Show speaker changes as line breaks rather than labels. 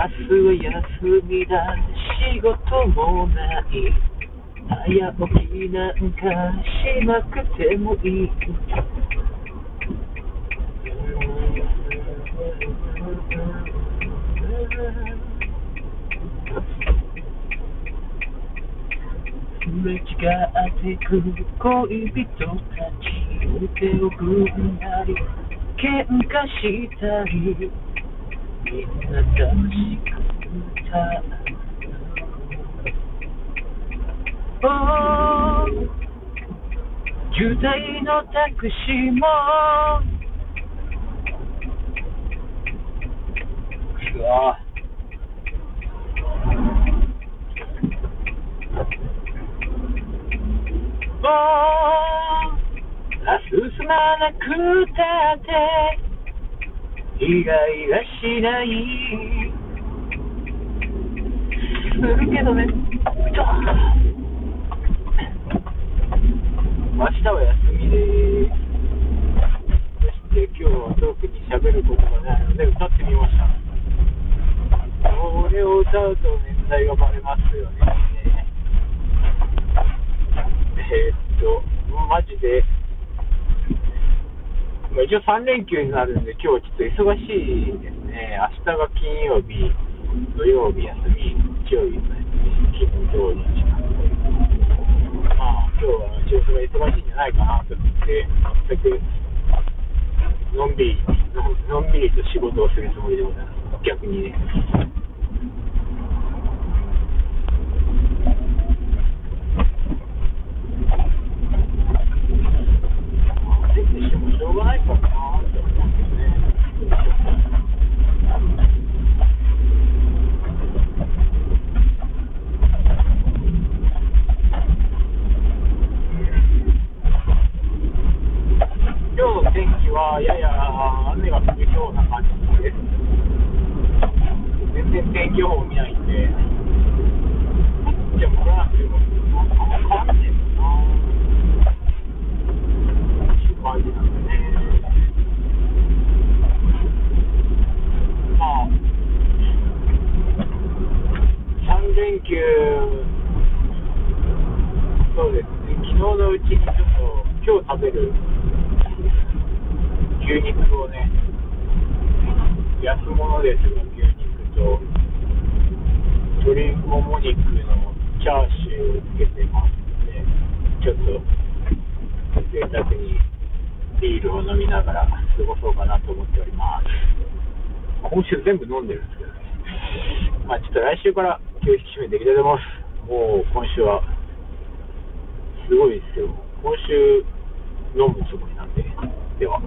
明日は休みだ仕事もない。早起きなんかしなくてもいいす。れ違ってく恋人たち手を組んだり喧嘩したりみんな楽しく歌うお渋滞のタクシーもうわ。もう進まなくたってイライラしない。するけどね。ちょ明日は休みで。すそして今日は特に喋ることがないので歌ってみました。これを歌うと年代がバレますよね。えーっと、マジで、まあ一応3連休になるんで、今日ちょっと忙しいですね。明日が金曜日、土曜日休み、日曜日も休み、金土日なんで、まあ今日は仕事が忙しいんじゃないかなと思って、全くのんびり、ののんびりと仕事をするつもりでございます。逆にね。焦ってしてもしょうがないかなって思うんですね。今日の天気はやや雨が降るような感じです。全然天気予報見ないんで、じゃあ、降らなくても、あんま変わんないのかな。いう感じなんでね。まあ、3連休、そうですね、昨日のうちにちょっと、今日食べる牛肉をね、安物ですよ、牛肉と、鶏もも肉のチャーシューをつけてますので、ちょっと贅沢にビールを飲みながら過ごそうかなと思っております。今週全部飲んでるんですけどね、まあ、ちょっと来週から休を引き締めていきたいと思います。もう今週はすごいですよ。今週飲むつもりなんで。では。